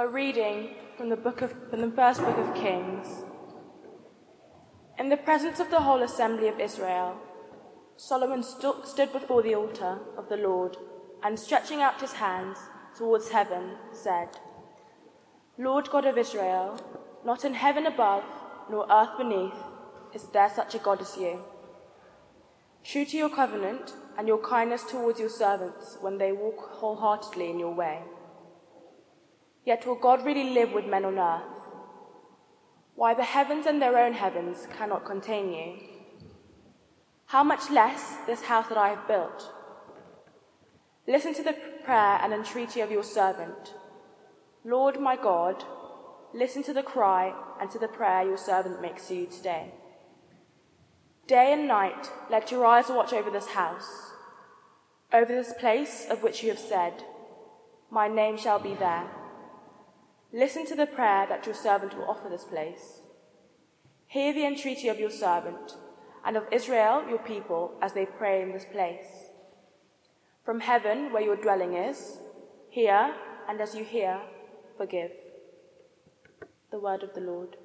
A reading from the book of from the first book of Kings. In the presence of the whole assembly of Israel, Solomon stood before the altar of the Lord and stretching out his hands towards heaven said, Lord God of Israel, not in heaven above nor earth beneath is there such a God as you. True to your covenant and your kindness towards your servants when they walk wholeheartedly in your way. Yet will God really live with men on earth? Why, the heavens and their own heavens cannot contain you. How much less this house that I have built? Listen to the prayer and entreaty of your servant. Lord my God, listen to the cry and to the prayer your servant makes to you today. Day and night, let your eyes watch over this house, over this place of which you have said, My name shall be there. Listen to the prayer that your servant will offer this place. Hear the entreaty of your servant and of Israel, your people, as they pray in this place. From heaven, where your dwelling is, hear, and as you hear, forgive. The word of the Lord.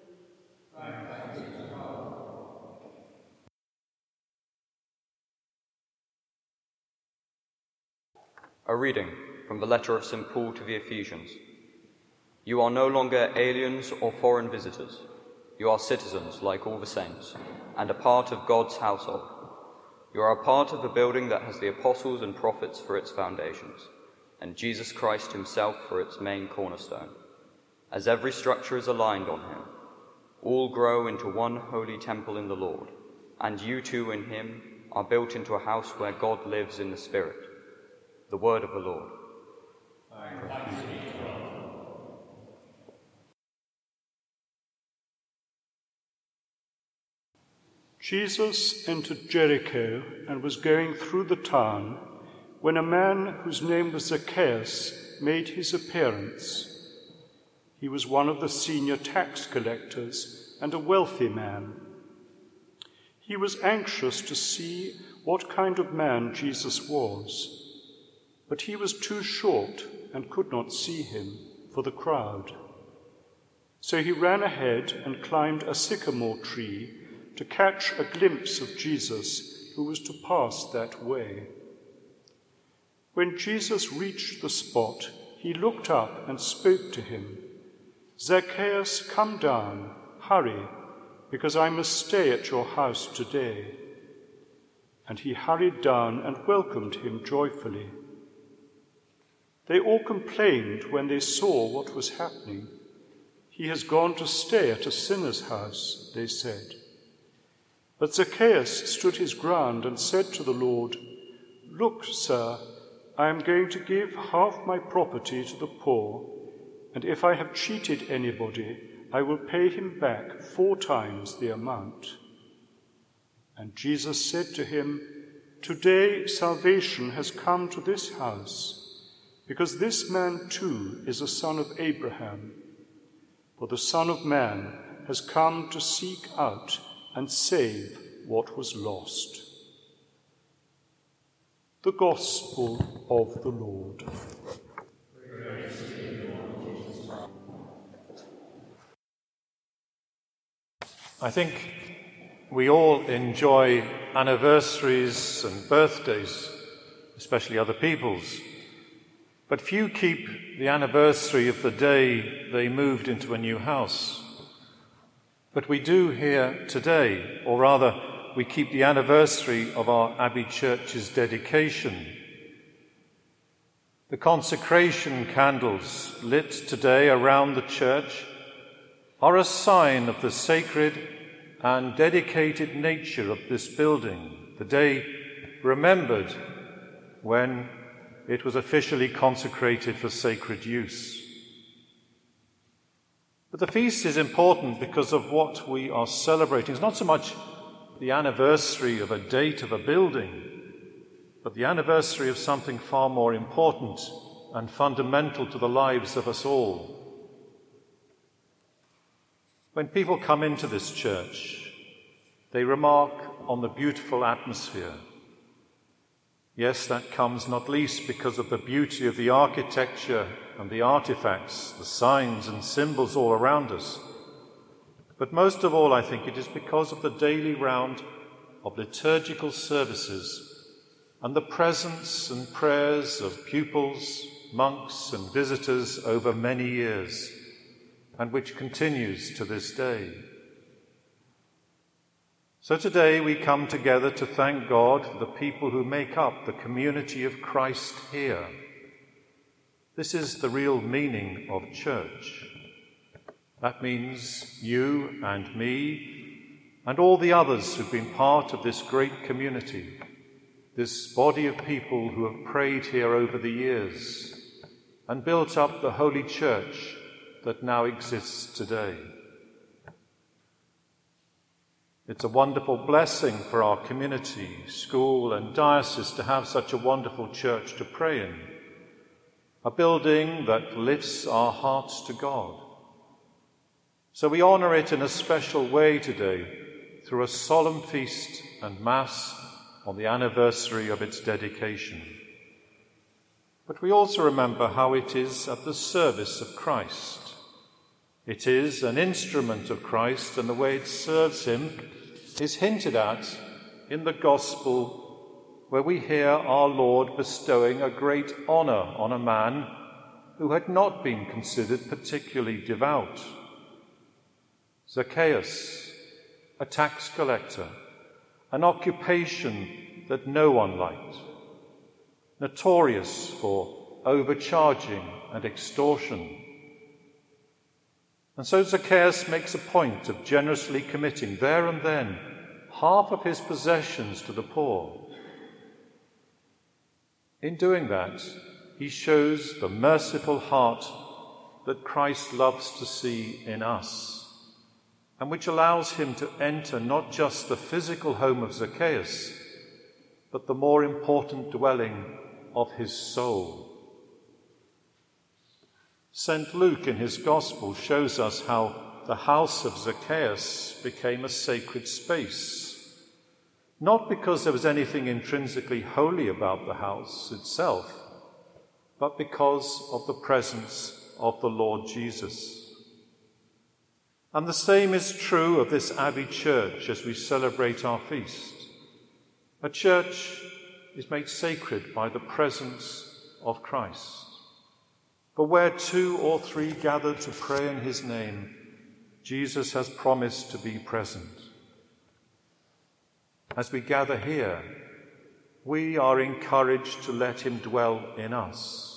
A reading from the letter of St. Paul to the Ephesians. You are no longer aliens or foreign visitors. You are citizens like all the saints, and a part of God's household. You are a part of a building that has the apostles and prophets for its foundations, and Jesus Christ himself for its main cornerstone. As every structure is aligned on him, all grow into one holy temple in the Lord, and you too in him are built into a house where God lives in the Spirit. The word of the Lord. Jesus entered Jericho and was going through the town when a man whose name was Zacchaeus made his appearance. He was one of the senior tax collectors and a wealthy man. He was anxious to see what kind of man Jesus was, but he was too short and could not see him for the crowd. So he ran ahead and climbed a sycamore tree to catch a glimpse of Jesus who was to pass that way. When Jesus reached the spot, he looked up and spoke to him Zacchaeus, come down, hurry, because I must stay at your house today. And he hurried down and welcomed him joyfully. They all complained when they saw what was happening. He has gone to stay at a sinner's house, they said. But Zacchaeus stood his ground and said to the Lord, Look, sir, I am going to give half my property to the poor, and if I have cheated anybody, I will pay him back four times the amount. And Jesus said to him, Today salvation has come to this house, because this man too is a son of Abraham. For the Son of Man has come to seek out and save what was lost. The Gospel of the Lord. I think we all enjoy anniversaries and birthdays, especially other people's, but few keep the anniversary of the day they moved into a new house. But we do here today, or rather, we keep the anniversary of our Abbey Church's dedication. The consecration candles lit today around the church are a sign of the sacred and dedicated nature of this building, the day remembered when it was officially consecrated for sacred use. But the feast is important because of what we are celebrating. It's not so much the anniversary of a date of a building, but the anniversary of something far more important and fundamental to the lives of us all. When people come into this church, they remark on the beautiful atmosphere. Yes, that comes not least because of the beauty of the architecture and the artifacts, the signs and symbols all around us. But most of all, I think it is because of the daily round of liturgical services and the presence and prayers of pupils, monks, and visitors over many years, and which continues to this day. So today we come together to thank God for the people who make up the community of Christ here. This is the real meaning of church. That means you and me and all the others who've been part of this great community, this body of people who have prayed here over the years and built up the holy church that now exists today. It's a wonderful blessing for our community, school, and diocese to have such a wonderful church to pray in. A building that lifts our hearts to God. So we honour it in a special way today through a solemn feast and Mass on the anniversary of its dedication. But we also remember how it is at the service of Christ. It is an instrument of Christ, and the way it serves him is hinted at in the Gospel, where we hear our Lord bestowing a great honour on a man who had not been considered particularly devout. Zacchaeus, a tax collector, an occupation that no one liked, notorious for overcharging and extortion and so Zacchaeus makes a point of generously committing there and then half of his possessions to the poor. In doing that, he shows the merciful heart that Christ loves to see in us, and which allows him to enter not just the physical home of Zacchaeus, but the more important dwelling of his soul. St. Luke, in his Gospel, shows us how the house of Zacchaeus became a sacred space. Not because there was anything intrinsically holy about the house itself, but because of the presence of the Lord Jesus. And the same is true of this Abbey Church as we celebrate our feast. A church is made sacred by the presence of Christ. For where two or three gather to pray in his name, Jesus has promised to be present. As we gather here, we are encouraged to let him dwell in us.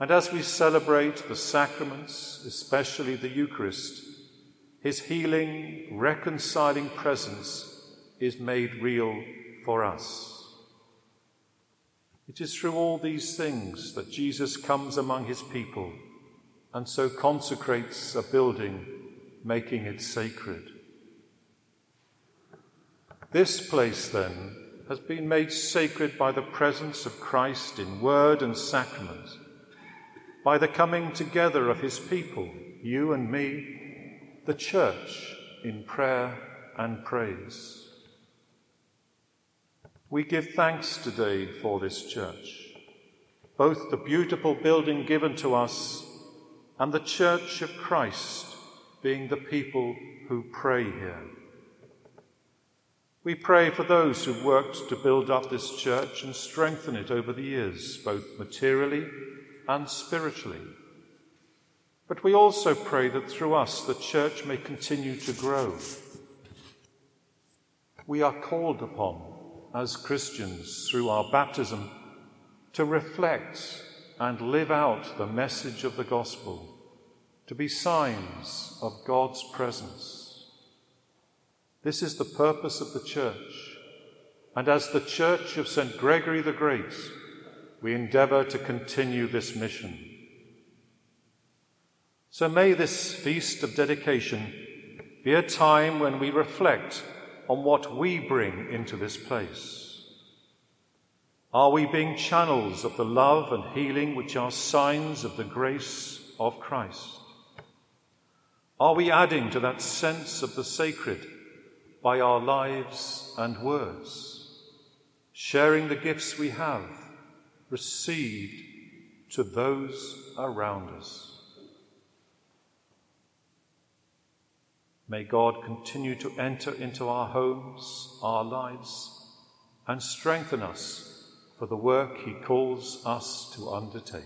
And as we celebrate the sacraments, especially the Eucharist, his healing, reconciling presence is made real for us. It is through all these things that Jesus comes among his people and so consecrates a building, making it sacred. This place, then, has been made sacred by the presence of Christ in word and sacrament, by the coming together of his people, you and me, the church, in prayer and praise. We give thanks today for this church, both the beautiful building given to us and the church of Christ being the people who pray here. We pray for those who worked to build up this church and strengthen it over the years, both materially and spiritually. But we also pray that through us the church may continue to grow. We are called upon as Christians through our baptism to reflect and live out the message of the gospel, to be signs of God's presence. This is the purpose of the church, and as the church of St. Gregory the Great, we endeavour to continue this mission. So may this feast of dedication be a time when we reflect on what we bring into this place? Are we being channels of the love and healing which are signs of the grace of Christ? Are we adding to that sense of the sacred by our lives and words? sharing the gifts we have received to those around us. May God continue to enter into our homes, our lives, and strengthen us for the work He calls us to undertake.